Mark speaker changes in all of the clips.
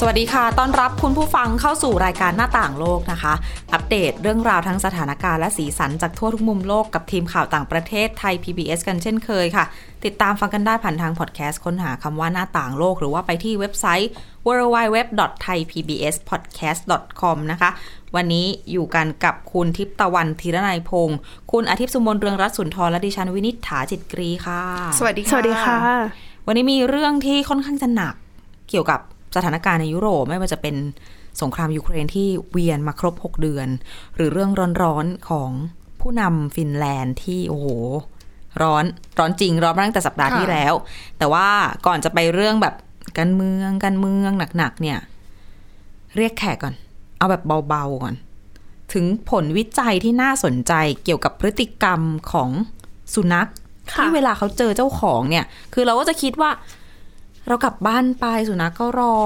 Speaker 1: สวัสดีค่ะ ต้อนรับคุณผู้ฟังเข้าสู่รายการหน้าต่างโลกนะคะ อัปเดตเรื่องราวทั้งสถานการณ์และสีสันจากทั่วทุกมุมโลกกับทีมข่าวต่างประเทศไทย PBS กันเช่นเคยค่ะ ติดตามฟังกันได้ผ่านทางพอดแคสต์ค้นหาคำว่าหน้าต่างโลก หรือว่าไปที่เว็บไซต์ www.thaipbspodcast.com นะคะ วันนี้อยู่กันกับคุณทิพย์ตะวันธีรนัยพงศ์คุณอาทิตย์สุมนเรืองรัตน์สุนทรและดิฉันวินิษฐาจิตกรีค่ะ
Speaker 2: สวัสดีค่ะ
Speaker 3: สวัสดีค่ะ
Speaker 1: วันนี้มีเรื่องที่ค่อนข้างจะหนักเกี่ยวกับ สถานการณ์ในยุโรปไม่ว่าจะเป็นสงครามยูเครนที่เวียนมาครบ 6 เดือน หรือเรื่องร้อนๆของผู้นำฟินแลนด์ที่โอ้โห ร้อนร้อนจริง ร้อนมาตั้งแต่สัปดาห์
Speaker 2: ค่ะ
Speaker 1: ที่แล้ว แต่ว่าก่อนจะไปเรื่องแบบการเมืองการเมืองหนักๆเนี่ย เรียกแขกก่อน เอาแบบเบาๆก่อน ถึงผลวิจัยที่น่าสนใจเกี่ยวกับพฤติกรรมของสุนัข
Speaker 3: ค่ะ
Speaker 1: ที่เวลาเขาเจอเจ้าของเนี่ย คือเราก็จะคิดว่า เรากลับบ้านไปสุนัขก็รอ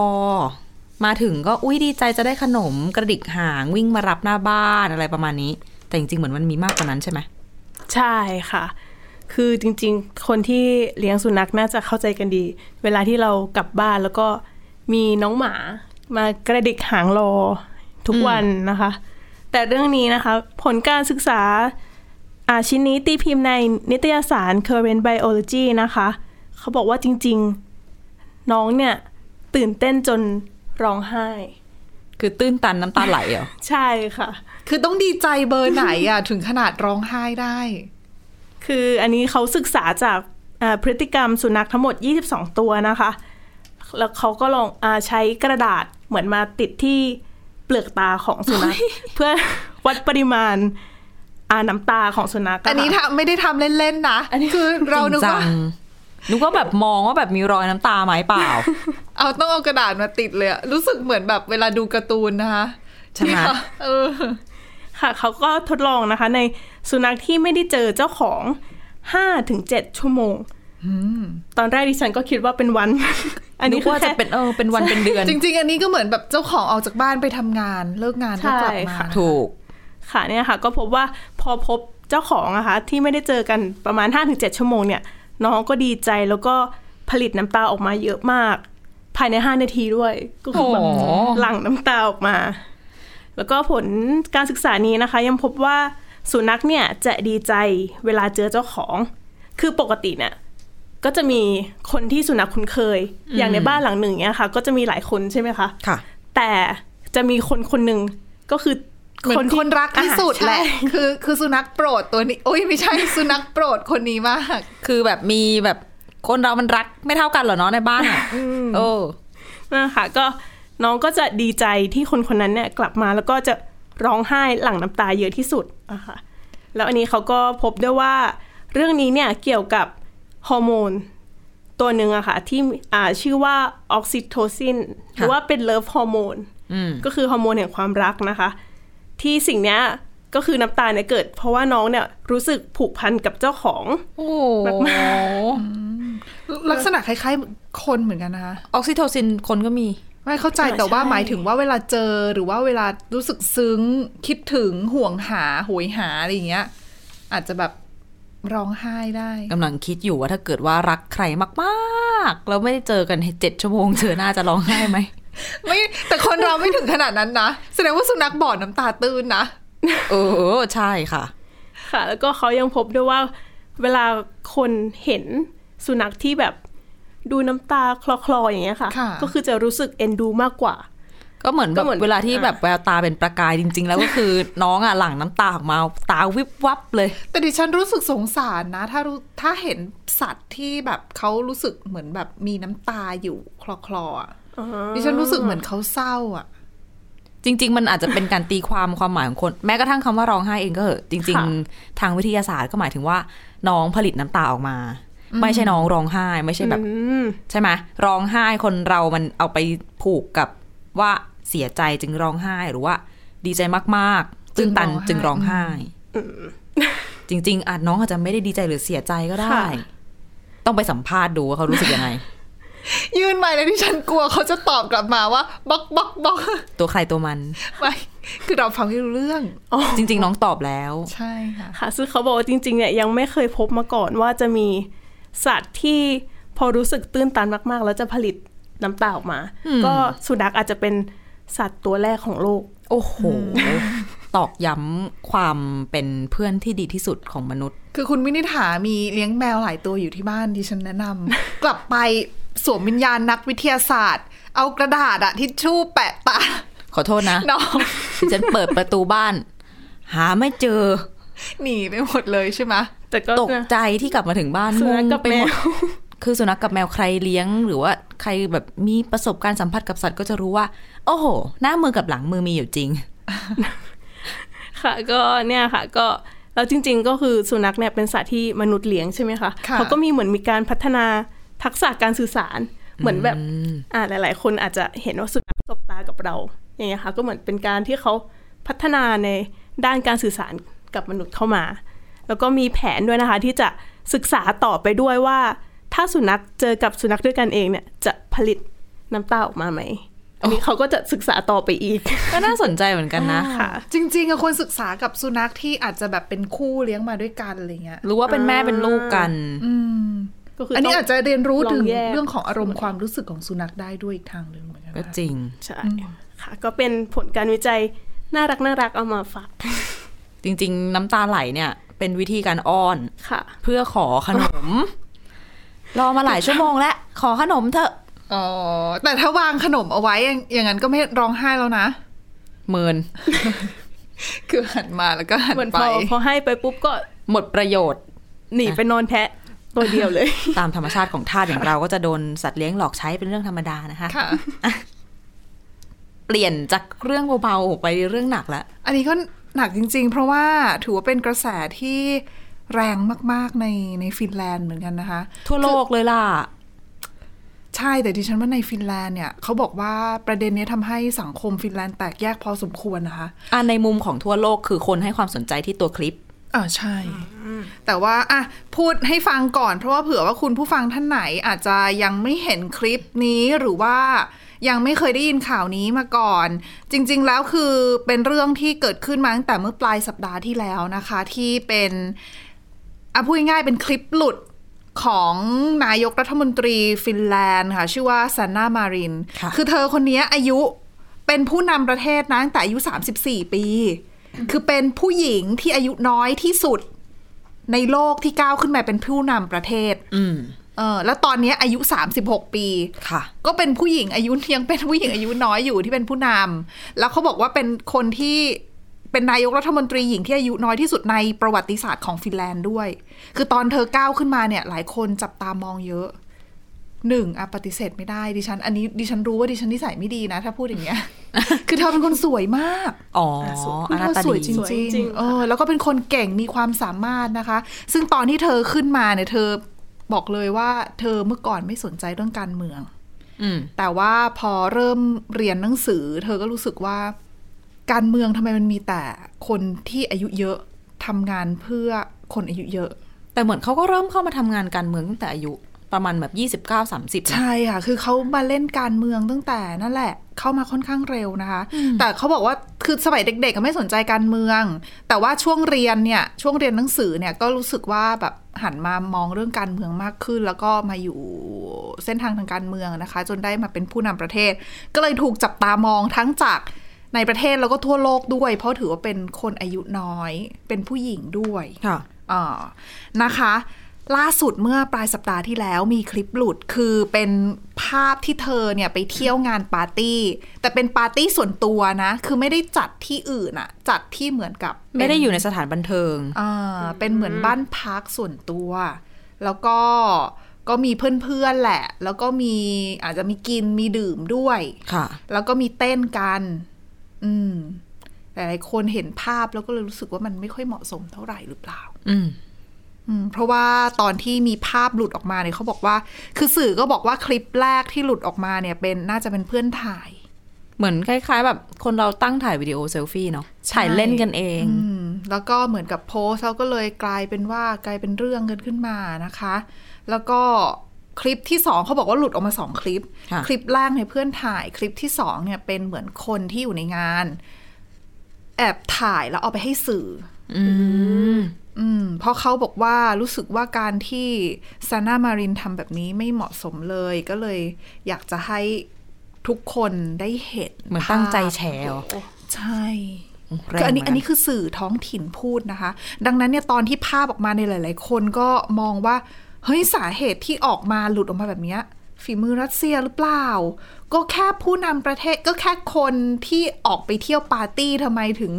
Speaker 1: มาถึงก็อุ้ยดีใจจะได้ขนมกระดิกหางวิ่งมารับหน้าบ้านอะไรประมาณนี้ แต่จริงๆเหมือนมันมีมากกว่านั้นใช่ไหม
Speaker 3: ใช่ค่ะ คือจริงๆ คนที่เลี้ยงสุนัขน่าจะเข้าใจกันดี เวลาที่เรากลับบ้านแล้วก็มีน้องหมามากระดิกหางรอทุกวันนะคะ แต่เรื่องนี้นะคะ ผลการศึกษาอาชิ้นนี้ตีพิมพ์ในนิตยสาร Current Biology นะคะ เขาบอกว่าจริง ๆ น้องเนี่ย ตื่นเต้นจนร้องไห้
Speaker 1: คือตื้นตันน้ำตาไหลเหรอ
Speaker 3: ใช่ค่ะ
Speaker 2: คือต้องดีใจเบอร์ไหนอะ ถึงขนาดร้องไห้ได้
Speaker 3: คืออันนี้เขาศึกษาจากอ่าพฤติกรรมสุนัขทั้งหมด 22 ตัวนะคะ แล้วเขาก็ลองอาใช้กระดาษเหมือนมาติดที่เปลือกตาของสุนัขเพื่อวัดปริมาณอาน้ำตาของสุนัขะ
Speaker 2: อันนี้
Speaker 3: ค่ะ
Speaker 2: ทำไม่ได้ทำเล่นๆนะอันนี้คือเรานึกว่า
Speaker 1: จริงจัง นึกว่าแบบมองว่าแบบมีรอยน้ำตาไหมเปล่า
Speaker 2: เอาต้องเอากระดาษมาติดเลยอะรู้สึกเหมือนแบบเวลาดูการ์ตูนนะคะ
Speaker 1: ใช่ไหม
Speaker 2: เออ
Speaker 3: ค่ะเขาก็ทดลองนะคะ ในสุนัขที่ไม่ได้เจอเจ้าของ5ถึง7ชั่วโมงตอนแรกดิฉันก็คิดว่าเป็นวัน อัน
Speaker 1: นึ
Speaker 3: นี้
Speaker 1: ก
Speaker 3: คือ
Speaker 1: ว่าจะ
Speaker 3: แค่
Speaker 1: เป็นเออเป็นวันเป็นเดือน
Speaker 2: จริง ๆ อันนี้ก็เหมือนแบบเจ้าของออกจากบ้านไปทำงาน เลิกงานก็กลับ
Speaker 3: ใช่
Speaker 2: มา
Speaker 3: ค่ะ
Speaker 1: ถูก
Speaker 3: ค่ะเนี่ยค่ะ ก็พบว่าพอพบเจ้าของนะคะที่ไม่ได้เจอกันประมาณ5-7ชั่วโมงเนี่ย น้องก็ดีใจแล้วก็ผลิตน้ำตาออกมาเยอะมาก ภายใน5นาทีด้วย ก็คือแบบ
Speaker 1: โอ้โห
Speaker 3: หลั่งน้ำตาออกมา แล้วก็ผลการศึกษานี้นะคะ ยังพบว่าสุนัขเนี่ยจะดีใจเวลาเจอเจ้าของ คือปกติเนี่ยก็จะมีคนที่สุนัขคุ้นเคย อย่างในบ้านหลังหนึ่งเนี่ยค่ะ ก็จะมีหลายคนใช่ไหมคะ
Speaker 1: ค่ะ
Speaker 3: แต่จะมีคนคนหนึ่งก็คือ
Speaker 2: เหมือนคนรักที่สุด
Speaker 3: อ่า
Speaker 2: แหละ
Speaker 3: ใช่
Speaker 2: คือคือสุนัขโปรดตัวนี้โอ้ยไม่ใช่สุนัขโปรดคนนี้มาก
Speaker 1: คือแบบมีแบบคนเรามันรักไม่เท่ากันเหรอเนาะในบ้านอะโอ้
Speaker 3: นะคะก็น้องก็จะดีใจที่คนคนนั้นเนี่ยกลับมาแล้วก็จะร้องไห้หลั่งน้ำตาเยอะที่สุดอะค่ะแล้วอันนี้เขาก็พบด้วยว่าเรื่องนี้เนี่ยเกี่ยวกับฮอร์โมนตัวหนึ่งอะค่ะที่อ่าชื่อว่าออกซิโทซินหรือว่าเป็น love hormone
Speaker 1: อืม
Speaker 3: ก็คือฮอร์โมนแห่งความรักนะคะ ที่สิ่งเนี้ยก็คือน้ำตาเนี่ยเกิด เพราะว่าน้องเนี่ยรู้สึกผูกพันกับเจ้าของ
Speaker 1: โอ้โห
Speaker 2: ลักษณะคล้ายๆ คนเหมือนกันนะคะ
Speaker 1: ออกซิโทซินคนก็มี
Speaker 2: ไม่เข้าใจแต่ว่า
Speaker 3: ใช่
Speaker 2: หมายถึงว่าเวลาเจอหรือว่าเวลารู้สึกซึ้ง คิดถึงห่วงหาโหยหาอะไรอย่างเงี้ย อาจจะแบบร้องไห้ได้
Speaker 1: กำลังคิดอยู่ว่าถ้าเกิดว่ารักใครมากๆ แล้วไม่ได้เจอกันเจ็ดชั่วโมงเจอหน้าจะร้องไห้ไหม
Speaker 2: ไม่แต่คนเราไม่ถึงขนาดนั้นนะ แสดงว่าสุนัขบ่อน้ำตาตื้นนะ
Speaker 1: เออใช่ค่ะ
Speaker 3: ค่ะ แล้วก็เขายังพบด้วยว่า เวลาคนเห็นสุนัขที่แบบดูน้ำตาคลอๆอย่างเงี้ยค่ะ
Speaker 2: ค่ะ
Speaker 3: ก็คือจะรู้สึกเอ็นดูมากกว่า
Speaker 1: ก็เหมือนแบ
Speaker 3: ก็
Speaker 1: บ
Speaker 3: เหมือน
Speaker 1: เวลาที่แบบแววตาเป็นประกายจริง ๆ แล้วก็คือน้องอะหลั่งน้ำตาออกมาตาวิบวับเลย
Speaker 2: แต่ดิฉันรู้สึกสงสารนะ ถ้ารู้ถ้าเห็นสัตว์ที่แบบเขารู้สึกเหมือนแบบมีน้ำตาอยู่คลอคลอๆอะ ดิฉันรู้สึกเหมือนเขาเศร้าอะ
Speaker 1: จริง ๆ มันอาจจะเป็นการตีความความหมายของคน แม้กระทั่งคำว่าร้องไห้เองก็เหอะจริง
Speaker 3: ค่ะ
Speaker 1: ๆทางวิทยาศาสตร์ก็หมายถึงว่า น้องผลิตน้ำตาออกมา ไม่ใช่น้องร้องไห้ ไม่ใช่แบบ
Speaker 3: อืม
Speaker 1: ใช่ไหมร้องไห้คนเรามันเอาไปผูกกับว่าเสียใจจึงร้องไห้หรือว่า ดีใจมากๆตื้นตัน
Speaker 2: จึ
Speaker 1: จึ
Speaker 2: ง
Speaker 1: ง
Speaker 2: ร้
Speaker 1: ร้
Speaker 2: อ
Speaker 1: องง
Speaker 2: ไห้
Speaker 1: ไห้จริง ๆอาจน้องอาจจะไม่ได้ดีใจหรือเสียใจก็ได้
Speaker 3: ค่ะ
Speaker 1: ต้องไปสัมภาษณ์ดูว่าเขารู้สึกยังไง
Speaker 2: ยื่นไปเลยที่ฉันกลัวเขาจะตอบกลับมาว่าบล็อกบล็อกบล็อก
Speaker 1: ตัวใครตัวมัน
Speaker 2: ไม่คือเราฟังไม่รู้เรื่อง
Speaker 1: จริง ๆ น้องตอบแล้ว
Speaker 2: ใช่ค่ะ
Speaker 3: ค่ะซึ่งเขาบอกว่าจริง ๆ เนี่ยยังไม่เคยพบมาก่อนว่าจะมีสัตว์ที่พอรู้สึกตื้นตันมากๆ แล้วจะผลิตน้ำตาออกมา ก็สุนัขอาจจะเป็นสัตว์ตัวแรกของโลก
Speaker 1: โอ้โห ตอกย้ำความเป็นเพื่อนที่ดีที่สุดของมนุษย์
Speaker 2: คือคุณวินิษฐามีเลี้ยงแมวหลายตัวอยู่ที่บ้านดิฉันแนะนำกลับไปสวมวิญญาณนักวิทยาศาสตร์ เอากระดาษอะทิชชู่แปะตา
Speaker 1: ขอโทษนะ
Speaker 2: น้อง
Speaker 1: ดิฉันเปิดประตูบ้าน หาไม่เจอ
Speaker 2: หนีไปหมดเลยใช่ไหม
Speaker 3: แต่ก็
Speaker 1: ตกใจที่กลับมาถึงบ้าน
Speaker 3: สุ
Speaker 1: ง
Speaker 3: นัข
Speaker 1: ง
Speaker 3: กับ
Speaker 1: ไปหมด
Speaker 3: แมว
Speaker 1: คือสุนัขกับแมวใครเลี้ยง หรือว่าใครแบบมีประสบการณ์สัมผัสกับสัตว์ก็จะรู้ว่า โอ้โห หน้ามือกับหลังมือมีอยู่จริง
Speaker 3: ค่ะก็เนี่ยค่ะก็แล้วจริง ๆ ก็คือสุนัขเนี่ยเป็นสัตว์ที่มนุษย์เลี้ยงใช่ไหมคะ
Speaker 2: ค่ะ
Speaker 3: เขาก็มีเหมือนมีการพัฒนาทักษะการสื่อสารเหมือนแบบอ่าหลาย ๆ คนอาจจะเห็นว่าสุนัขสบตากับเรา อย่างเงี้ยค่ะก็เหมือนเป็นการที่เขาพัฒนาในด้านการสื่อสารกับมนุษย์เข้ามา แล้วก็มีแผนด้วยนะคะ ที่จะศึกษาต่อไปด้วยว่า ถ้าสุนัขเจอกับสุนัขด้วยกันเองเนี่ยจะผลิตน้ำตาออกมาไหม อันนี้เขาก็จะศึกษาต่อไปอีก
Speaker 1: ก็น่าสนใจเหมือนกันนะ
Speaker 3: ค่ะ
Speaker 2: จริงๆอะควรศึกษากับสุนัขที่อาจจะแบบเป็นคู่เลี้ยงมาด้วยกันอะไรเงี้ย
Speaker 1: รู้ว่าเป็นแม่เป็นลูกกัน
Speaker 2: อืม
Speaker 3: ก็คือ
Speaker 2: อันนี้
Speaker 3: ต้ง
Speaker 2: อาจจะเรียนรู้ถึง
Speaker 3: ลองแยก
Speaker 2: เรื่องของอารมณ์ความรู้สึกของสุนัขได้ด้วยอีกทางหนึ่งเหมือนกัน
Speaker 1: ก็
Speaker 2: นะ
Speaker 1: จริง
Speaker 3: ใช่ ค่ะ ก็เป็นผลการวิจัยน่ารักน่ารักเอามาฝาก
Speaker 1: จริง ๆ น้ำตาไหลเนี่ย เป็นวิธีการอ้อน
Speaker 3: ค่ะ
Speaker 1: เพื่อขอขนม รอมาหลายชั่วโมงแล้วขอขนมเถอะ
Speaker 2: อ๋อ แต่ถ้าวางขนมเอาไว้อย่างอย่างนั้นก็ไม่ร้องไห้แล้วนะ
Speaker 1: เมิน
Speaker 2: คือหันมาแล้วก็หัน
Speaker 3: เหมือน
Speaker 2: ไป
Speaker 3: พอพอให้ไปปุ๊บก็
Speaker 1: หมดประโยชน์
Speaker 3: หนีไปนอนแพะตัวเดียวเลย
Speaker 1: ตามธรรมชาติของทาสอย่างเราก็จะโดนสัตว์เลี้ยงหลอกใช้เป็นเรื่องธรรมดานะคะ
Speaker 2: ค่ะ
Speaker 1: เปลี่ยนจากเรื่องเบาๆไปเรื่องหนักแล้ว
Speaker 2: อันนี้ก็หนักจริง ๆ เพราะว่าถือว่าเป็นกระแสที่แรงมาก ๆ ในในฟินแลนด์เหมือนกันนะคะ
Speaker 1: ทั่วโลกเลยล่ะ
Speaker 2: ใช่แต่ดิฉันว่าในฟินแลนด์เนี่ยเขาบอกว่าประเด็นเนี้ยทำให้สังคมฟินแลนด์แตกแยกพอสมควรนะคะ
Speaker 1: อะในมุมของทั่วโลกคือคนให้ความสนใจที่ตัวคลิป
Speaker 2: อ่าใช่ แต่ว่าอะพูดให้ฟังก่อน เพราะว่าเผื่อว่าคุณผู้ฟังท่านไหนอาจจะยังไม่เห็นคลิปนี้หรือว่ายังไม่เคยได้ยินข่าวนี้มาก่อน จริง ๆ แล้วคือเป็นเรื่องที่เกิดขึ้นมาตั้งแต่เมื่อปลายสัปดาห์ที่แล้วนะคะ ที่เป็นอะพูดง่ายๆเป็นคลิปหลุด ของนายกรัฐมนตรีฟินแลนด์ค่ะ ชื่อว่าซาน่ามาริน
Speaker 1: ค่ะ
Speaker 2: คือเธอคนนี้อายุเป็นผู้นำประเทศนะตั้งแต่อายุ 34 ปี คือเป็นผู้หญิงที่อายุน้อยที่สุดในโลกที่ก้าวขึ้นมาเป็นผู้นำประเทศ
Speaker 1: อืม
Speaker 2: เออแล้วตอนนี้อายุ 36 ปี
Speaker 1: ค่ะ
Speaker 2: ก็เป็นผู้หญิงอายุยังเป็นผู้หญิงอายุน้อยอยู่ที่เป็นผู้นำแล้วเขาบอกว่าเป็นคนที่ เป็นนายกรัฐมนตรีหญิงที่อายุน้อยที่สุดในประวัติศาสตร์ของฟินแลนด์ด้วย คือตอนเธอก้าวขึ้นมาเนี่ย หลายคนจับตามองเยอะหนึ่งอะปฏิเสธไม่ได้ดิฉัน อันนี้ดิฉันรู้ว่าดิฉันนิสัยไม่ดีนะ ถ้าพูดอย่างเงี้ย คือเธอเป็นคนสวยมาก
Speaker 1: อ๋อ
Speaker 2: คือ
Speaker 1: อนา
Speaker 2: เธอ
Speaker 1: ตา
Speaker 2: สวย
Speaker 1: ดี
Speaker 2: จริง
Speaker 3: สวยจริง
Speaker 2: ๆเออแล้วก็เป็นคนเก่งมีความสามารถนะคะ ซึ่งตอนที่เธอขึ้นมาเนี่ย เธอบอกเลยว่า เธอเมื่อก่อนไม่สนใจเรื่องการเมือง
Speaker 1: อืม
Speaker 2: แต่ว่าพอเริ่มเรียนหนังสือ เธอก็รู้สึกว่า การเมืองทำไมมันมีแต่คนที่อายุเยอะทำงานเพื่อคนอายุเยอะ
Speaker 1: แต่เหมือนเขาก็เริ่มเข้ามาทำงานการเมืองตั้งแต่อายุประมาณแบบยี่สิบเก้าสามสิบ
Speaker 2: ใช่ค่ะ คือเขามาเล่นการเมืองตั้งแต่นั่นแหละ เข้ามาค่อนข้างเร็วนะคะ แต่เขาบอกว่าคือสมัยเด็กๆก็ไม่สนใจการเมือง แต่ว่าช่วงเรียนเนี่ยช่วงเรียนหนังสือเนี่ยก็รู้สึกว่าแบบหันมามองเรื่องการเมืองมากขึ้น แล้วก็มาอยู่เส้นทางทางการเมืองนะคะ จนได้มาเป็นผู้นำประเทศ ก็เลยถูกจับตามองทั้งจาก ในประเทศแล้วก็ทั่วโลกด้วย เพราะถือว่าเป็นคนอายุน้อย เป็นผู้หญิงด้วย
Speaker 1: ค่ะ
Speaker 2: อ่านะคะ ล่าสุดเมื่อปลายสัปดาห์ที่แล้วมีคลิปหลุดคือเป็นภาพที่เธอเนี่ยไปเที่ยวงานปาร์ตี้ แต่เป็นปาร์ตี้ส่วนตัวนะ คือไม่ได้จัดที่อื่นอะจัดที่เหมือนกับ
Speaker 1: ไม่ได้อยู่ในสถานบันเทิง
Speaker 2: อ่าเป็นเหมือนบ้านพักส่วนตัว แล้วก็ก็มีเพื่อนๆแหละ แล้วก็มีอาจจะมีกินมีดื่มด้วย
Speaker 1: ค่ะ
Speaker 2: แล้วก็มีเต้นกัน อืมหลายๆคนเห็นภาพแล้วก็เลยรู้สึกว่ามันไม่ค่อยเหมาะสมเท่าไหร่หรือเปล่า
Speaker 1: อืม
Speaker 2: อืมเพราะว่าตอนที่มีภาพหลุดออกมาเนี่ยเขาบอกว่า คือสื่อก็บอกว่าคลิปแรกที่หลุดออกมาเนี่ยเป็นน่าจะเป็นเพื่อนถ่าย
Speaker 1: เหมือนคล้าย ๆ แบบคนเราตั้งถ่ายวิดีโอเซลฟี่เนาะ
Speaker 2: ใช่
Speaker 1: ถ่ายเล่นกันเอง
Speaker 2: อืมแล้วก็เหมือนกับโพสต์แล้วก็เลยกลายเป็นว่ากลายเป็นเรื่องกันขึ้นมานะคะ แล้วก็ คลิปที่สองเขาบอกว่าหลุดออกมาสองคลิป
Speaker 1: ค่ะ
Speaker 2: คลิปแรกเนี่ยเพื่อนถ่ายคลิปที่สองเนี่ยเป็นเหมือนคนที่อยู่ในงาน แอบถ่ายแล้วเอาไปให้สื่อ
Speaker 1: อืม
Speaker 2: อืมเพราะเขาบอกว่ารู้สึกว่าการที่ซาน่ามารินทำแบบนี้ไม่เหมาะสมเลยก็เลย อยากจะให้ทุกคนได้เห็น
Speaker 1: เหมือนตั้งใจ
Speaker 2: ภาพ
Speaker 1: แชร์เหรอ
Speaker 2: ใช่
Speaker 1: แรง
Speaker 2: คืออันนี้
Speaker 1: เหมือนกัน
Speaker 2: อันนี้คือสื่อท้องถิ่นพูดนะคะ ดังนั้นเนี่ยตอนที่ภาพออกมาในหลาย ๆ คนก็มองว่า เฮ้ยสาเหตุที่ออกมาหลุดออกมาแบบเนี้ยฝีมือรัสเซียหรือเปล่า ก็แค่ผู้นำประเทศก็แค่คนที่ออกไปเที่ยวปาร์ตี้ทำไมถึง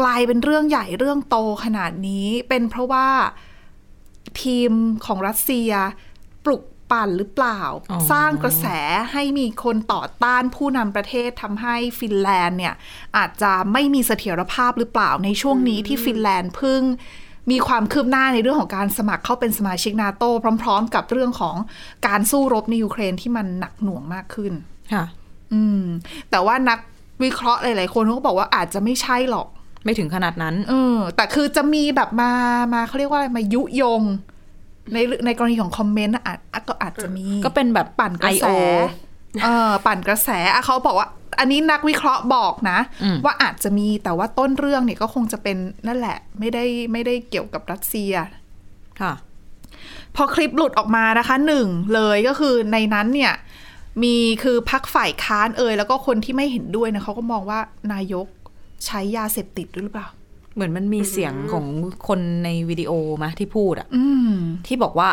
Speaker 2: กลายเป็นเรื่องใหญ่เรื่องโตขนาดนี้ เป็นเพราะว่าทีมของรัสเซียปลุกปั่นหรือเปล่า
Speaker 1: อ๋อ
Speaker 2: สร้างกระแสให้มีคนต่อต้านผู้นำประเทศทำให้ฟินแลนด์เนี่ยอาจจะไม่มีเสถียรภาพหรือเปล่าในช่วงนี้ที่ฟินแลนด์เพิ่ง มีความคืบหน้าในเรื่องของการสมัครเข้าเป็นสมาชิกนาโตพร้อม ๆ กับเรื่องของการสู้รบในยูเครนที่มันหนักหน่วงมากขึ้น
Speaker 1: ค่ะ
Speaker 2: อืม แต่ว่านักวิเคราะห์หลาย ๆ คนเขาก็บอกว่าอาจจะไม่ใช่หรอก
Speaker 1: ไม่ถึงขนาดนั้น
Speaker 2: เออ แต่คือจะมีแบบมามาเขาเรียกว่าอะไรมายุยง ในในกรณีของคอมเมนต์น่ะอาจอาจก็อาจจะมี
Speaker 1: ก็เป็นแบบ
Speaker 2: ปั่นกระแส
Speaker 1: I.O.
Speaker 2: เออปั่นกระแสอะเขาบอกว่า อันนี้นักวิเคราะห์บอกนะ
Speaker 1: อืม
Speaker 2: ว่าอาจจะมีแต่ว่าต้นเรื่องเนี่ยก็คงจะเป็นนั่นแหละ ไม่ได้ไม่ได้เกี่ยวกับรัสเซีย
Speaker 1: ค่ะ
Speaker 2: พอคลิปหลุดออกมานะคะหนึ่งเลยก็คือในนั้นเนี่ย มีคือพักฝ่ายค้านเอ่ยแล้วก็คนที่ไม่เห็นด้วยนะเขาก็มองว่านายกใช้ยาเสพติดด้วยหรือเปล่า
Speaker 1: เหมือนมันมีเสียงของคนในวิดีโอมาที่พูดอะ
Speaker 2: อืม
Speaker 1: ที่บอกว่า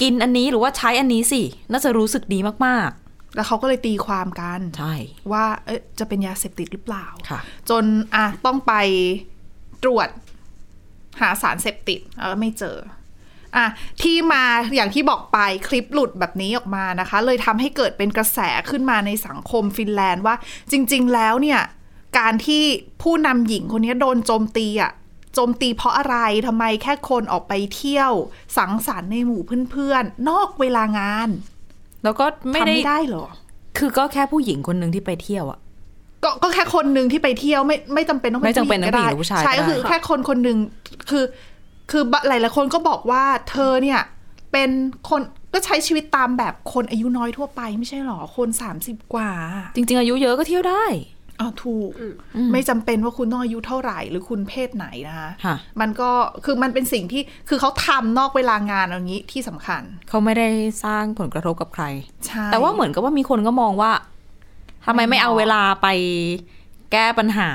Speaker 1: กินอันนี้หรือว่าใช้อันนี้สิ น่าจะรู้สึกดีมาก
Speaker 2: แล้วเขาก็เลยตีความกัน
Speaker 1: ๆใช่
Speaker 2: ว่าเอ๊ะจะเป็นยาเสพติดหรือเปล่า
Speaker 1: ค่ะ
Speaker 2: จนอะต้องไปตรวจหาสารเสพติดเออไม่เจออะที่มาอย่างที่บอกไปคลิปหลุดแบบนี้ออกมานะคะ เลยทำให้เกิดเป็นกระแสขึ้นมาในสังคมฟินแลนด์ว่าจริง ๆ แล้วเนี่ยการที่ผู้นำหญิงคนนี้โดนโจมตีอะโจมตีเพราะอะไรทำไมแค่คนออกไปเที่ยว สังสรรค์ในหมู่เพื่อนๆ นอกเวลางาน
Speaker 1: แล้วก็ไม่
Speaker 2: ทำ
Speaker 1: ได้
Speaker 2: ไม่ได้เหรอ
Speaker 1: คือก็แค่ผู้หญิงคนหนึ่งที่ไปเที่ยวอะ
Speaker 2: ก็ก็แค่คนหนึ่งที่ไปเที่ยวไม่ไม่จำเป็นต้อง
Speaker 1: ไม่จำเป็น
Speaker 2: ผู้หญิงก็ได้
Speaker 1: ต้องผู้หญิงหรือผู้ชาย
Speaker 2: ใช่
Speaker 1: ก็
Speaker 2: ก็
Speaker 1: ได้
Speaker 2: คือแค่คนคนหนึ่งคือ คือหลายหลายๆคนก็บอกว่าเธอเนี่ย เป็นคนก็ใช้ชีวิตตามแบบคนอายุน้อยทั่วไปไม่ใช่หรอคนสามสิบกว่า
Speaker 1: จริง ๆ อายุเยอะก็เที่ยวได้
Speaker 2: อ๋อถูก ไม่จำเป็นว่าคุณต้องอายุเท่าไหร่ หรือคุณเพศไหนนะคะ
Speaker 1: ค่ะ
Speaker 2: มันก็คือมันเป็นสิ่งที่คือเขาทำนอกเวลางานอย่างนี้ที่สำคัญ
Speaker 1: เขาไม่ได้สร้างผลกระทบกับใคร
Speaker 2: ใช่
Speaker 1: แต่ว่าเหมือนกับว่ามีคนก็มองว่าทำไมไม่เอาเวลาไป แก้ปัญหา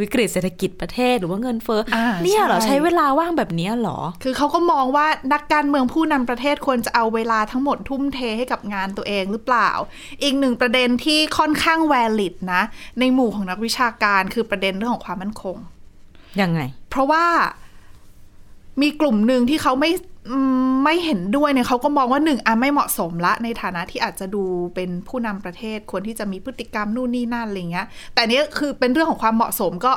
Speaker 1: วิกฤตเศรษฐกิจประเทศหรือว่าเงินเฟ้ออาเนี่ยเหรอ
Speaker 2: ใช่
Speaker 1: ใช้เวลาว่างแบบเนี้ยเหรอ
Speaker 2: คือเขาก็มองว่านักการเมืองผู้นำประเทศควรจะเอาเวลาทั้งหมดทุ่มเทให้กับงานตัวเองหรือเปล่า อีกหนึ่งประเด็นที่ค่อนข้างแวลิดนะ ในหมู่ของนักวิชาการคือประเด็นเรื่องของความมั่นคง
Speaker 1: ยังไง
Speaker 2: เพราะว่ามีกลุ่มหนึ่งที่เขาไม่อืม ไม่เห็นด้วยเนี่ยเขาก็มองว่าหนึ่งอะไม่เหมาะสมละ ในฐานะที่อาจจะดูเป็นผู้นำประเทศควรที่จะมีพฤติกรรมนู่นนี่นั่นอะไรเงี้ย แต่เนี้ยคือเป็นเรื่องของความเหมาะสมก็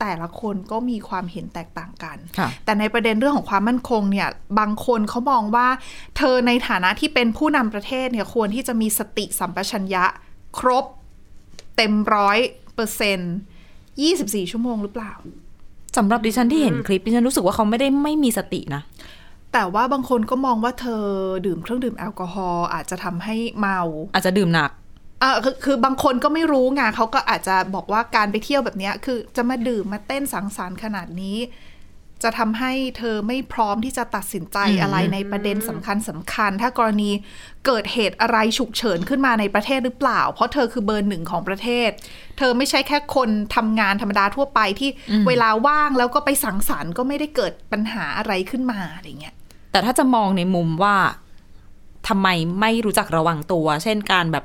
Speaker 2: แต่ละคนก็มีความเห็นแตกต่างกัน
Speaker 1: ค่ะ
Speaker 2: แต่ในประเด็นเรื่องของความมั่นคงเนี่ย บางคนเขามองว่า เธอในฐานะที่เป็นผู้นำประเทศเนี่ยควรที่จะมีสติสัมปชัญญะ ครบเต็มร้อยเปอร์เซ็นต์ยี่สิบสี่ชั่วโมงหรือเปล่า
Speaker 1: สำหรับดิฉันที่เห็นคลิปดิฉันรู้สึกว่าเขาไม่ได้ไม่มีสตินะ
Speaker 2: แต่ว่าบางคนก็มองว่าเธอดื่มเครื่องดื่มแอลกอฮอล์อาจจะทำให้เมา
Speaker 1: อาจจะดื่มหนัก
Speaker 2: เออคือคือบางคนก็ไม่รู้ไงเขาก็อาจจะบอกว่าการไปเที่ยวแบบเนี้ยคือจะมาดื่มมาเต้นสังสรรค์ขนาดนี้ จะทำให้เธอไม่พร้อมที่จะตัดสินใจ
Speaker 1: อืม
Speaker 2: อะไรในประเด็นสำคัญสำคัญ ถ้ากรณีเกิดเหตุอะไรฉุกเฉินขึ้นมาในประเทศหรือเปล่า เพราะเธอคือเบอร์หนึ่งของประเทศ เธอไม่ใช่แค่คนทำงานธรรมดาทั่วไปที่เวลาว่างแล้วก็ไปสังสรรค์ก็ไม่ได้เกิดปัญหาอะไรขึ้นมาอะไรเงี้ย
Speaker 1: แต่ถ้าจะมองในมุมว่าทำไมไม่รู้จักระวังตัว เช่นการแบบ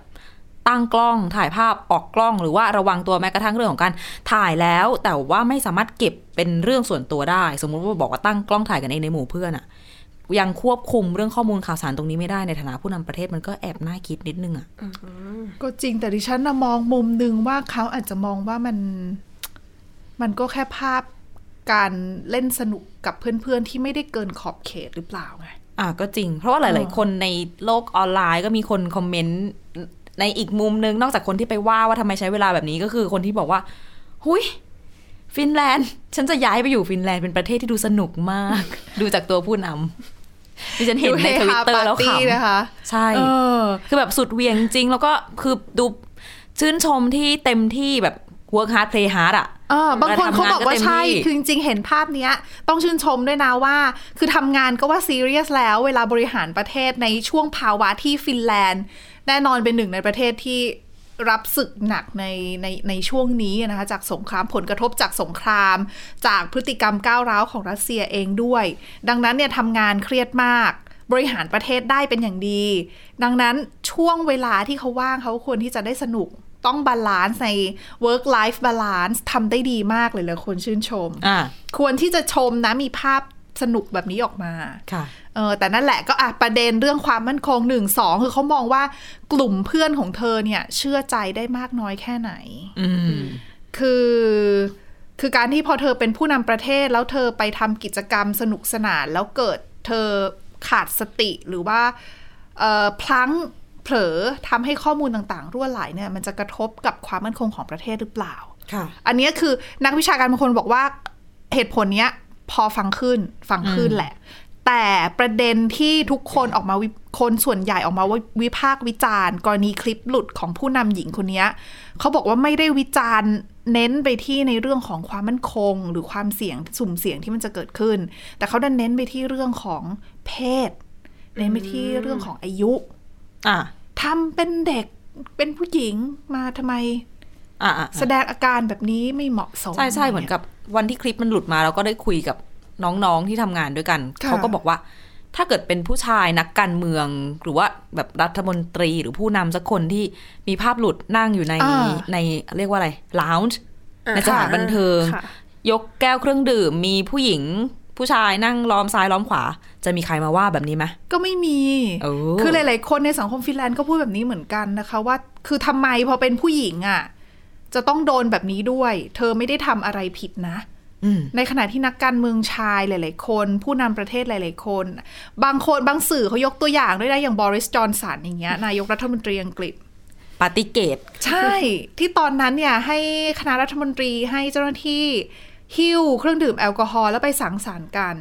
Speaker 1: ตั้งกล้องถ่ายภาพออกกล้อง หรือว่าระวังตัวแม้กระทั่งเรื่องของการถ่ายแล้ว แต่ว่าไม่สามารถเก็บเป็นเรื่องส่วนตัวได้ สมมุติว่าบอกว่าตั้งกล้องถ่ายกันเองในหมู่เพื่อนอะยังควบคุมเรื่องข้อมูลข่าวสารตรงนี้ไม่ได้ในฐานะผู้นำประเทศมันก็แอบน่าคิดนิดนึงอะ
Speaker 2: ก็จริงแต่ดิฉันมองมุมหนึ่งว่าเขาอาจจะมองว่ามัน มันก็แค่ภาพ การเล่นสนุกกับเพื่อนๆ ที่ไม่ได้เกินขอบเขตหรือเปล่าไง
Speaker 1: อะก็จริง เพราะว่าหลาย ๆ คนในโลกออนไลน์ก็มีคนคอมเมนต์ในอีกมุมนึง นอกจากคนที่ไปว่าว่าทำไมใช้เวลาแบบนี้ก็คือคนที่บอกว่า หุยฟินแลนด์ ฉันจะย้ายไปอยู่ฟินแลนด์เป็นประเทศที่ดูสนุกมาก ดูจากตัวผู้นำดิฉันเห็นในทวิตเตอร์แล้ว
Speaker 2: ปาร์ตี้
Speaker 1: ฉ่ำ
Speaker 2: นะคะ
Speaker 1: ใช่
Speaker 2: เออ
Speaker 1: คือแบบสุดเหวี่ยงจริงแล้วก็คือดูชื่นชมที่เต็มที่แบบ work hard play hard อะ
Speaker 2: เออบางคนเขาบอกว่าใช่
Speaker 1: ทำงานก็เต็มที่
Speaker 2: คือจริงๆ เห็นภาพเนี้ย ต้องชื่นชมด้วยนะว่า คือทำงานก็ว่าซีเรียสแล้ว เวลาบริหารประเทศในช่วงภาวะที่ฟินแลนด์ แน่นอนเป็นหนึ่งในประเทศที่รับศึกหนักในในในช่วงนี้นะคะ จากสงครามผลกระทบจากสงคราม จากพฤติกรรมก้าวร้าวของรัสเซียเองด้วย ดังนั้นเนี่ยทำงานเครียดมาก บริหารประเทศได้เป็นอย่างดี ดังนั้นช่วงเวลาที่เขาว่างเขาควรที่จะได้สนุก ต้อง balance ใน work life balance ทำได้ดีมากเลยเลยคนชื่นชม
Speaker 1: อ่า
Speaker 2: ควรที่จะชมนะมีภาพสนุกแบบนี้ออกมา
Speaker 1: ค่ะ
Speaker 2: เออแต่นั่นแหละก็อะประเด็นเรื่องความมั่นคงหนึ่งสองคือเขามองว่ากลุ่มเพื่อนของเธอเนี่ย เชื่อใจได้มากน้อยแค่ไหน
Speaker 1: อืม
Speaker 2: คือคือการที่พอเธอเป็นผู้นำประเทศแล้วเธอไปทำกิจกรรมสนุกสนาน แล้วเกิดเธอขาดสติหรือว่าเอ่อพลั้งเผลอทำให้ข้อมูลต่างๆ รั่วไหลเนี่ยมันจะกระทบกับความมั่นคงของประเทศหรือเปล่า
Speaker 1: ค่ะ
Speaker 2: อันเนี้ยคือนักวิชาการบางคนบอกว่าเหตุผลเนี้ยพอฟังขึ้นฟังขึ้น
Speaker 1: อืม
Speaker 2: แหละ แต่ประเด็นที่ทุกคนออกมาวิคนส่วนใหญ่ออกมาวิพากษ์วิจารณ์ กรณีคลิปหลุดของผู้นำหญิงคนเนี้ยเขาบอกว่าไม่ได้วิจารณ์เน้นไปที่ในเรื่องของความมั่นคง หรือความเสี่ยงสุ่มเสี่ยงที่มันจะเกิดขึ้น แต่เขาดันเน้นไปที่เรื่องของเพศ เน้นไปที่เรื่องของอายุ
Speaker 1: อ่า
Speaker 2: ทำเป็นเด็กเป็นผู้หญิงมาทำไม
Speaker 1: อ่าอ่า
Speaker 2: แสดงอาการแบบนี้ไม่เหมาะสม
Speaker 1: ใช่ใช่เหมือนกับวันที่คลิปมันหลุดมาเราก็ได้คุยกับน้องๆที่ทำงานด้วยกัน
Speaker 2: ค่ะ
Speaker 1: เขาก็บอกว่า ถ้าเกิดเป็นผู้ชายนักการเมือง หรือว่าแบบรัฐมนตรีหรือผู้นำสักคนที่มีภาพหลุดนั่งอยู่ใน
Speaker 2: อ่า
Speaker 1: ในเรียกว่าอะไรลาวจ์
Speaker 3: อ่า
Speaker 1: ในสถานบันเทิง
Speaker 3: ค่ะ
Speaker 1: ยกแก้วเครื่องดื่มมีผู้หญิง ผู้ชายนั่งล้อมซ้ายล้อมขวา จะมีใครมาว่าแบบนี้ไหม
Speaker 2: ก็ไม่มี
Speaker 1: โอ้
Speaker 2: คือหลายๆคนในสังคมฟินแลนด์ก็พูดแบบนี้เหมือนกันนะคะ ว่าคือทำไมพอเป็นผู้หญิงอะ่ะ จะต้องโดนแบบนี้ด้วย เธอไม่ได้ทำอะไรผิดนะ
Speaker 1: อืม
Speaker 2: ในขณะที่นักการเมืองชายหลาย ๆ คน ผู้นำประเทศหลาย ๆ คน บางคนบางสื่อเขายกตัวอย่างด้วยนะอย่างบริสจอนสันอย่างเงี้ยนายกรัฐมนตรีอังกฤษ
Speaker 1: ปาติเกต
Speaker 2: ใช่ ที่ตอนนั้นเนี่ยให้คณะรัฐมนตรีให้เจ้าหน้าที่ หิ้วเครื่องดื่มแอลกอฮอล์แล้วไปสังสรรค์กัน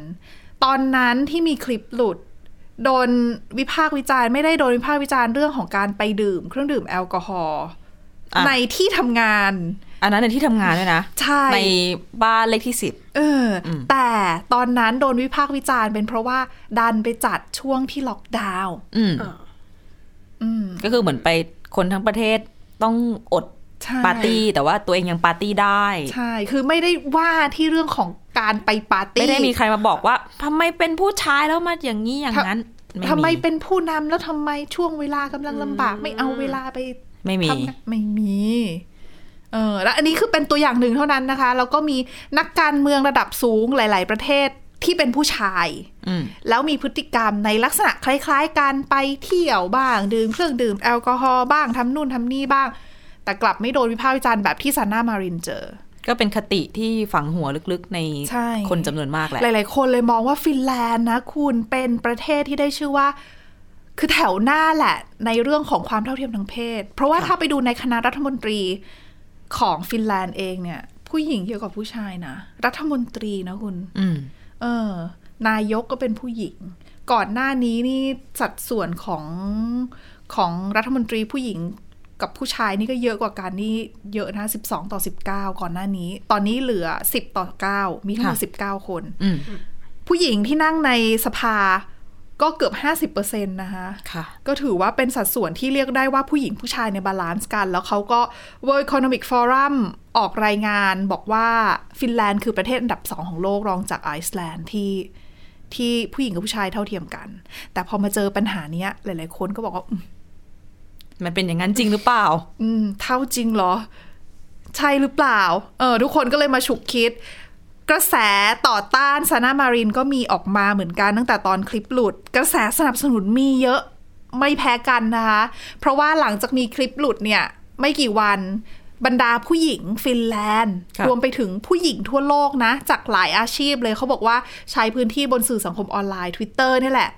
Speaker 2: ตอนนั้นที่มีคลิปหลุด โดนวิพากษ์วิจารณ์ไม่ได้โดนวิพากษ์วิจารณ์เรื่องของการไปดื่ม เครื่องดื่มแอลกอฮอล์
Speaker 1: อะ
Speaker 2: ในที่ทำงาน
Speaker 1: อันนั้นในที่ทำงานด้วยนะ
Speaker 2: ใช่
Speaker 1: ในบ้านเลขที่สิบ
Speaker 2: เอออ
Speaker 1: ม
Speaker 2: แต่ตอนนั้นโดนวิพากษ์วิจารณ์เป็นเพราะว่าดันไปจัดช่วงที่ล็อกดาวน์
Speaker 1: อืม
Speaker 3: อ่า
Speaker 2: อืม
Speaker 1: ก็คือเหมือนไปคนทั้งประเทศต้องอด
Speaker 2: ใช่
Speaker 1: ปาร์ตี้แต่ว่าตัวเองยังปาร์ตี้ได้
Speaker 2: ใช่ คือไม่ได้ว่าที่เรื่องของการไปปาร์ตี้
Speaker 1: ไม่ได้มีใครมาบอกว่าทำไมเป็นผู้ชายแล้วมาอย่างนี้อย่างนั้น
Speaker 2: ทำไมเป็นผู้นำแล้วทำไมช่วงเวลากำลังลำบาก ไม่เอาเวลาไป
Speaker 1: ไม่มี
Speaker 2: ทำงานไม่มีเออแล้วอันนี้คือเป็นตัวอย่างหนึ่งเท่านั้นนะคะ แล้วก็มีนักการเมืองระดับสูงหลาย ๆ ประเทศที่เป็นผู้ชาย
Speaker 1: อืม
Speaker 2: แล้วมีพฤติกรรมในลักษณะคล้าย ๆ การไปเที่ยวบ้าง ดื่มเครื่องดื่มแอลกอฮอล์บ้างทำนู่นทำนี่บ้าง แต่กลับไม่โดนวิพากษ์วิจารณ์แบบที่ซาน่ามารินเจอ
Speaker 1: ก็เป็นคติที่ฝังหัวลึกๆ ใน
Speaker 2: ใช่
Speaker 1: คนจำนวนมากแหละ
Speaker 2: หลายๆ คนเลยมองว่าฟินแลนด์นะคุณเป็นประเทศที่ได้ชื่อว่า คือแถวหน้าแหละ ในเรื่องของความเท่าเทียมทางเพศ เพราะว่า
Speaker 1: ค่ะ
Speaker 2: ถ้าไปดูในคณะรัฐมนตรีของฟินแลนด์เองเนี่ย ผู้หญิงเยอะกว่าผู้ชายนะ รัฐมนตรีนะคุณ
Speaker 1: อืม
Speaker 2: เออ นายกก็เป็นผู้หญิง ก่อนหน้านี้นี่สัดส่วนของของรัฐมนตรีผู้หญิง กับผู้ชายนี่ก็เยอะกว่ากันนี่เยอะนะ 12 ต่อ 19 ก่อนหน้านี้ ตอนนี้เหลือ 10 ต่อ 9 มีทั้งหมด
Speaker 1: ค่ะ
Speaker 2: 19 คน
Speaker 1: อืม
Speaker 2: ผู้หญิงที่นั่งในสภาก็เกือบ 50%นะคะ
Speaker 1: ค่ะ
Speaker 2: ก็ถือว่าเป็นสัดส่วนที่เรียกได้ว่าผู้หญิงผู้ชายใน balance กัน แล้วเขาก็ World Economic Forum ออกรายงานบอกว่าฟินแลนด์คือประเทศอันดับสองของโลกรองจากไอซ์แลนด์ที่ที่ผู้หญิงกับผู้ชายเท่าเทียมกัน แต่พอมาเจอปัญหาเนี้ยหลาย ๆ คนก็บอกว่าอื ม
Speaker 1: มันเป็นอย่างนั้นจริงหรือเปล่า
Speaker 2: อืม เท่าจริงเหรอ ใช่หรือเปล่า เออ ทุกคนก็เลยมาฉุกคิด กระแสต่อต้านซานามารินก็มีออกมาเหมือนกันตั้งแต่ตอนคลิปหลุด กระแสสนับสนุนมีเยอะไม่แพ้กันนะคะ เพราะว่าหลังจากมีคลิปหลุดเนี่ย ไม่กี่วันบรรดาผู้หญิงฟินแลนด์
Speaker 1: ครับ
Speaker 2: รวมไปถึงผู้หญิงทั่วโลกนะ จากหลายอาชีพเลยเขาบอกว่าใช้พื้นที่บนสื่อสังคมออนไลน์ Twitter นี่แหละ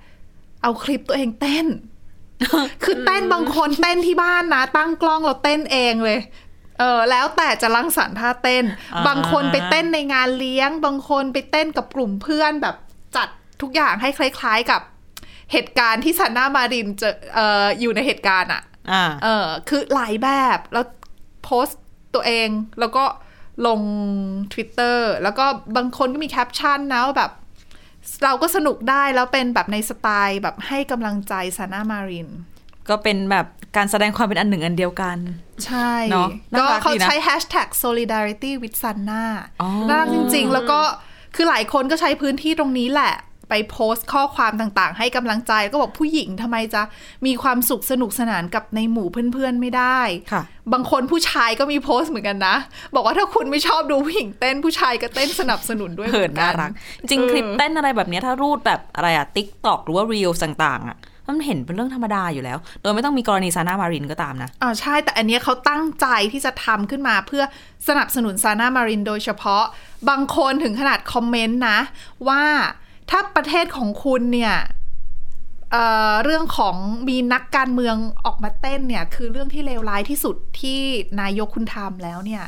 Speaker 2: เอาคลิปตัวเองเต้น คือเต้นบางคนเต้นที่บ้านนะ ตั้งกล้องเราเต้นเองเลยเออแล้วแต่จะรังสรรค์ท่าเต้น
Speaker 1: อ่า
Speaker 2: บางคนไปเต้นในงานเลี้ยง บางคนไปเต้นกับกลุ่มเพื่อนแบบจัดทุกอย่างให้คล้าย ๆกับเหตุการณ์ที่ซันนามารินเจอเอ่ออยู่ในเหตุการณ์อะ
Speaker 1: อ่า
Speaker 2: เออคือหลายแบบแล้วโพสต์ตัวเองแล้วก็ลง Twitter แล้วก็บางคนก็มีแคปชั่นนะว่าแบบ เราก็สนุกได้แล้วเป็นแบบในสไตล์แบบให้กำลังใจซาน่ามาริน
Speaker 1: ก็เป็นแบบการแสดงความเป็นอันหนึ่งอันเดียวกัน
Speaker 2: ใช่
Speaker 1: เนอะน่า
Speaker 2: ก็
Speaker 1: รัก
Speaker 2: เขา
Speaker 1: ดีนะ
Speaker 2: ใช้ hashtag solidarity with Sanna
Speaker 1: อ๋อ
Speaker 2: น่ารักจริง ๆ แล้วก็คือหลายคนก็ใช้พื้นที่ตรงนี้แหละ ไปโพสต์ข้อความต่างๆ ให้กำลังใจแล้วก็บอกผู้หญิงทำไมจะมีความสุขสนุกสนานกับในหมู่เพื่อนๆไม่ได้
Speaker 1: ค่ะ
Speaker 2: บางคนผู้ชายก็มีโพสต์เหมือนกันนะ บอกว่าถ้าคุณไม่ชอบดูผู้หญิงเต้นผู้ชายก็เต้นสนับสนุนด้วย
Speaker 1: เห็นไห
Speaker 2: ม
Speaker 1: น่ารักจริง
Speaker 2: เออ
Speaker 1: คลิปเต้นอะไรแบบเนี้ยถ้ารูดแบบอะไรอะ TikTok หรือว่า Reels ต่าง ๆอะมันเห็นเป็นเรื่องธรรมดาอยู่แล้ว โดยไม่ต้องมีกรณีซาน่ามารินก็ตามนะ
Speaker 2: อ่าใช่ แต่อันเนี้ยเขาตั้งใจที่จะทำขึ้นมาเพื่อสนับสนุนซาน่ามารินโดยเฉพาะ บางคนถึงขนาดคอมเมนต์นะ ว่า ถ้าประเทศของคุณเนี่ยเอ่อเรื่องของมีนักการเมืองออกมาเต้นเนี่ย คือเรื่องที่เลวร้ายที่สุดที่นายกคุณทำแล้วเนี่ย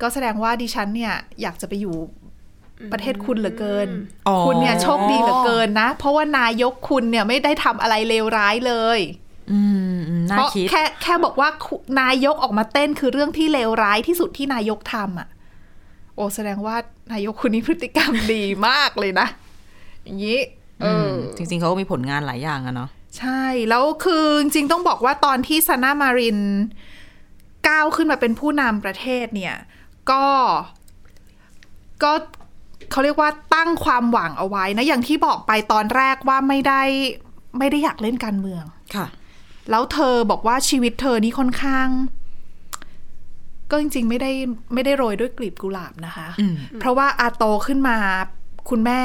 Speaker 2: ก็แสดงว่าดิฉันเนี่ยอยากจะไปอยู่ประเทศคุณเหลือเกิน
Speaker 1: อ๋อ
Speaker 2: คุณเนี่ยโชคดีเหลือเกินนะ เพราะว่านายกคุณเนี่ยไม่ได้ทำอะไรเลวร้ายเลย
Speaker 1: อืมอืมน่า
Speaker 2: เพราะ
Speaker 1: คิด
Speaker 2: แค่แค่บอกว่าคุนายกออกมาเต้นคือเรื่องที่เลวร้ายที่สุดที่นายกทำอะ โอ้แสดงว่านายกคุณนี้พฤติกรรมดีมากเลยนะ อย่างนี้เอออ
Speaker 1: จริง ๆเขาก็มีผลงานหลายอย่างอะเนาะ
Speaker 2: ใช่ แล้วคือจริงๆต้องบอกว่าตอนที่ซาน่ามารินก้าวขึ้นมาเป็นผู้นำประเทศเนี่ย ก็ก็เขาเรียกว่าตั้งความหวังเอาไว้นะ อย่างที่บอกไปตอนแรกว่าไม่ได้ไม่ได้อยากเล่นการเมือง
Speaker 1: ค่ะ
Speaker 2: แล้วเธอบอกว่าชีวิตเธอนี่ค่อนข้าง ก็จริง ๆ ไม่ได้ไม่ได้โรยด้วยกลีบกุหลาบนะคะ
Speaker 1: อืม
Speaker 2: เพราะว่าอาโตขึ้นมาคุณแม่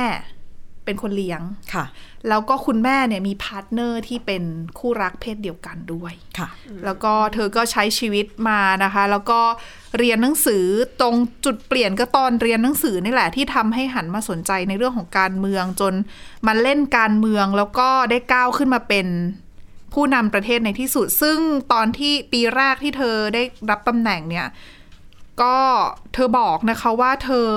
Speaker 2: เป็นคนเลี้ยง
Speaker 1: ค่ะ
Speaker 2: แล้วก็คุณแม่เนี่ยมี partner ที่เป็นคู่รักเพศเดียวกันด้วย
Speaker 1: ค่ะ
Speaker 2: แล้วก็เธอก็ใช้ชีวิตมานะคะ แล้วก็เรียนหนังสือตรงจุดเปลี่ยนก็ตอนเรียนหนังสือนี่แหละที่ทำให้หันมาสนใจในเรื่องของการเมืองจนมาเล่นการเมืองแล้วก็ได้ก้าวขึ้นมาเป็น ผู้นำประเทศในที่สุด ซึ่งตอนที่ปีแรกที่เธอได้รับตำแหน่งเนี่ย ก็เธอบอกนะคะว่าเธอ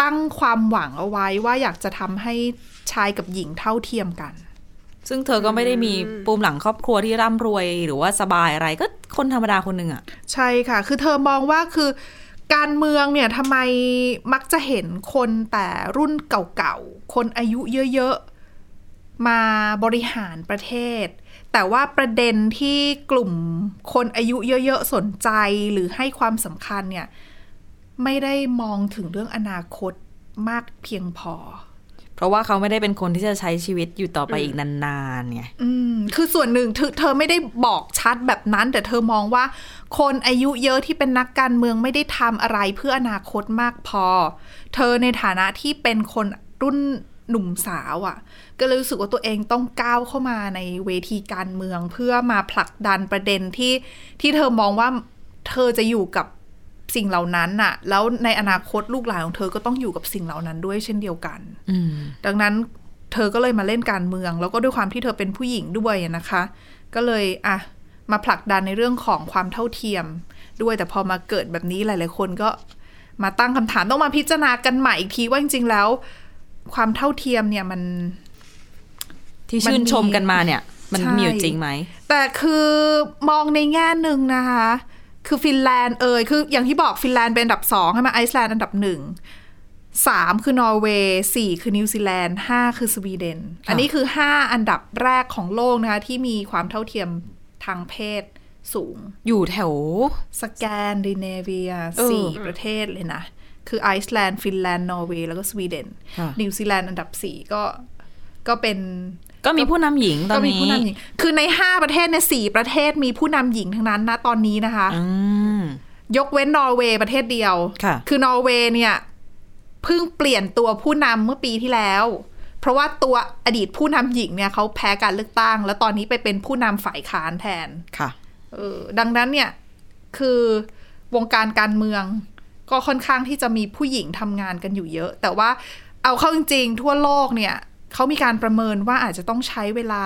Speaker 2: ตั้งความหวังเอาไว้ว่าอยากจะทำให้ชายกับหญิงเท่าเทียมกัน
Speaker 1: ซึ่งเธอก็ไม่ได้มีปูมหลังครอบครัวที่ร่ำรวยหรือว่าสบายอะไรก็คนธรรมดาคนหนึ่งอะ
Speaker 2: ใช่ค่ะ คือเธอมองว่าคือการเมืองเนี่ยทำไมมักจะเห็นคนแต่รุ่นเก่าๆ คนอายุเยอะๆ มาบริหารประเทศ แต่ว่าประเด็นที่กลุ่มคนอายุเยอะ ๆ สนใจหรือให้ความสำคัญเนี่ย ไม่ได้มองถึงเรื่องอนาคตมากเพียงพอ
Speaker 1: เพราะว่าเขาไม่ได้เป็นคนที่จะใช้ชีวิตอยู่ต่อไปอีกนานๆไง
Speaker 2: อืมคือส่วนหนึ่งเธอเธอไม่ได้บอกชัดแบบนั้น แต่เธอมองว่า คนอายุเยอะที่เป็นนักการเมืองไม่ได้ทำอะไรเพื่ออนาคตมากพอ เธอในฐานะที่เป็นคนรุ่น หนุ่มสาวอะ่ะ ก็เลยรู้สึกว่าตัวเองต้องก้าวเข้ามาในเวทีการเมือง เพื่อมาผลักดันประเด็นที่ที่เธอมองว่าเธอจะอยู่กับสิ่งเหล่านั้นน่ะ แล้วในอนาคตลูกหลานของเธอก็ต้องอยู่กับสิ่งเหล่านั้นด้วยเช่นเดียวกัน
Speaker 1: อืม
Speaker 2: ดังนั้นเธอก็เลยมาเล่นการเมือง แล้วก็ด้วยความที่เธอเป็นผู้หญิงด้วยนะคะ ก็เลยอะมาผลักดันในเรื่องของความเท่าเทียมด้วยแต่พอมาเกิดแบบนี้หลาย ๆ คนก็มาตั้งคำถามต้องมาพิจารณากันใหม่อีกทีว่าจริง ๆ แล้ว ความเท่าเทียมเนี่ยมัน
Speaker 1: ที่
Speaker 2: มัน
Speaker 1: ชื่น
Speaker 2: มี
Speaker 1: ชมกันมาเนี่ย มัน
Speaker 2: ใช่
Speaker 1: มีอยู่จริงไหม
Speaker 2: แต่คือมองในแง่หนึ่งนะคะ คือฟินแลนด์เอ่ยคืออย่างที่บอกฟินแลนด์เป็นอันดับสองใช่ไหมไอซ์แลนด์อันดับหนึ่งสามคือนอร์เวย์สี่คือนิวซีแลนด์ห้าคือสวีเดน อันนี้คือห้าอันดับแรกของโลกนะคะที่มีความเท่าเทียมทางเพศสูง
Speaker 1: อยู่แถว
Speaker 2: สแกนดิเนเวีย
Speaker 1: เออ
Speaker 2: สี่ประเทศเลยนะ คือไอซ์แลนด์ ฟินแลนด์ นอร์เวย์ แล้วก็สวีเดน
Speaker 1: ค่ะ
Speaker 2: นิวซีแลนด์อันดับสี่ก็ ก็เป็น
Speaker 1: ก็มีผู้นำหญิงตอน
Speaker 2: ก็มี
Speaker 1: นี้
Speaker 2: ผู้นำหญิง คือในห้าประเทศเนี่ยสี่ประเทศมีผู้นำหญิงทั้งนั้นนะตอนนี้นะคะ
Speaker 1: อืม
Speaker 2: ยกเว้นนอร์เวย์ประเทศเดียว
Speaker 1: ค่ะ
Speaker 2: อนอร์เวย์เนี่ยเพิ่งเปลี่ยนตัวผู้นำเมื่อปีที่แล้ว เพราะว่าตัวอดีตผู้นำหญิงเนี่ยเขาแพ้การเลือกตั้ง แล้วตอนนี้ไปเป็นผู้นำฝ่ายค้านแทน
Speaker 1: ค่ะ
Speaker 2: เออดังนั้นเนี่ยคือวงการการเมือง ก็ค่อนข้างที่จะมีผู้หญิงทำงานกันอยู่เยอะ แต่ว่าเอาเข้าจริงๆทั่วโลกเนี่ยเขามีการประเมินว่าอาจจะต้องใช้เวลา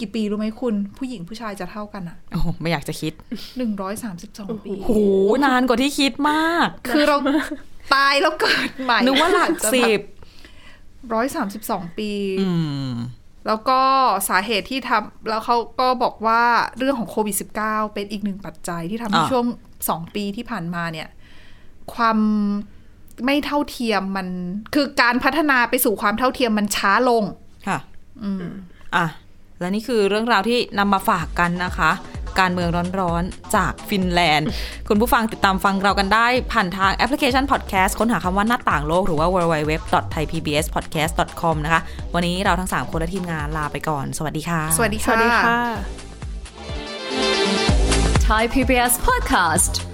Speaker 2: กี่ปีรู้ไหมคุณ ผู้หญิงผู้ชายจะเท่ากันอะ
Speaker 1: โอ้โหไม่อยากจะคิด
Speaker 2: หนึ่งร้อยสามสิบสองปี
Speaker 1: โอ้โหนานกว่าที่คิดมาก
Speaker 2: คือเราตายแล้วเกิดใหม่
Speaker 1: นึกว่าหลักสิบ
Speaker 2: ร้อยสามสิบสองปี
Speaker 1: อืม
Speaker 2: แล้วก็สาเหตุที่ทำแล้วเขาก็บอกว่าเรื่องของโควิด -19 เป็นอีกหนึ่งปัจจัยที่ทำให้
Speaker 1: อ่า
Speaker 2: ช่วงสองปีที่ผ่านมาเนี่ย ความไม่เท่าเทียมมัน คือการพัฒนาไปสู่ความเท่าเทียมมันช้าลง
Speaker 1: ค่ะอะ และนี่คือเรื่องราวที่นำมาฝากกันนะคะ การเมืองร้อนๆ จากฟินแลนด์ คุณผู้ฟังติดตามฟังเรากันได้ ผ่านทางแอปพลิเคชันพอดแคสต์ค้นหาคำว่าหน้าต่างโลก หรือว่า www.thaipbspodcast.com นะคะ วันนี้เราทั้ง 3 คนและทีมงานลาไปก่อน สวัสดีค่ะ
Speaker 2: สวัสดี
Speaker 3: สวัสดีค่ะ
Speaker 4: Thai PBS podcast.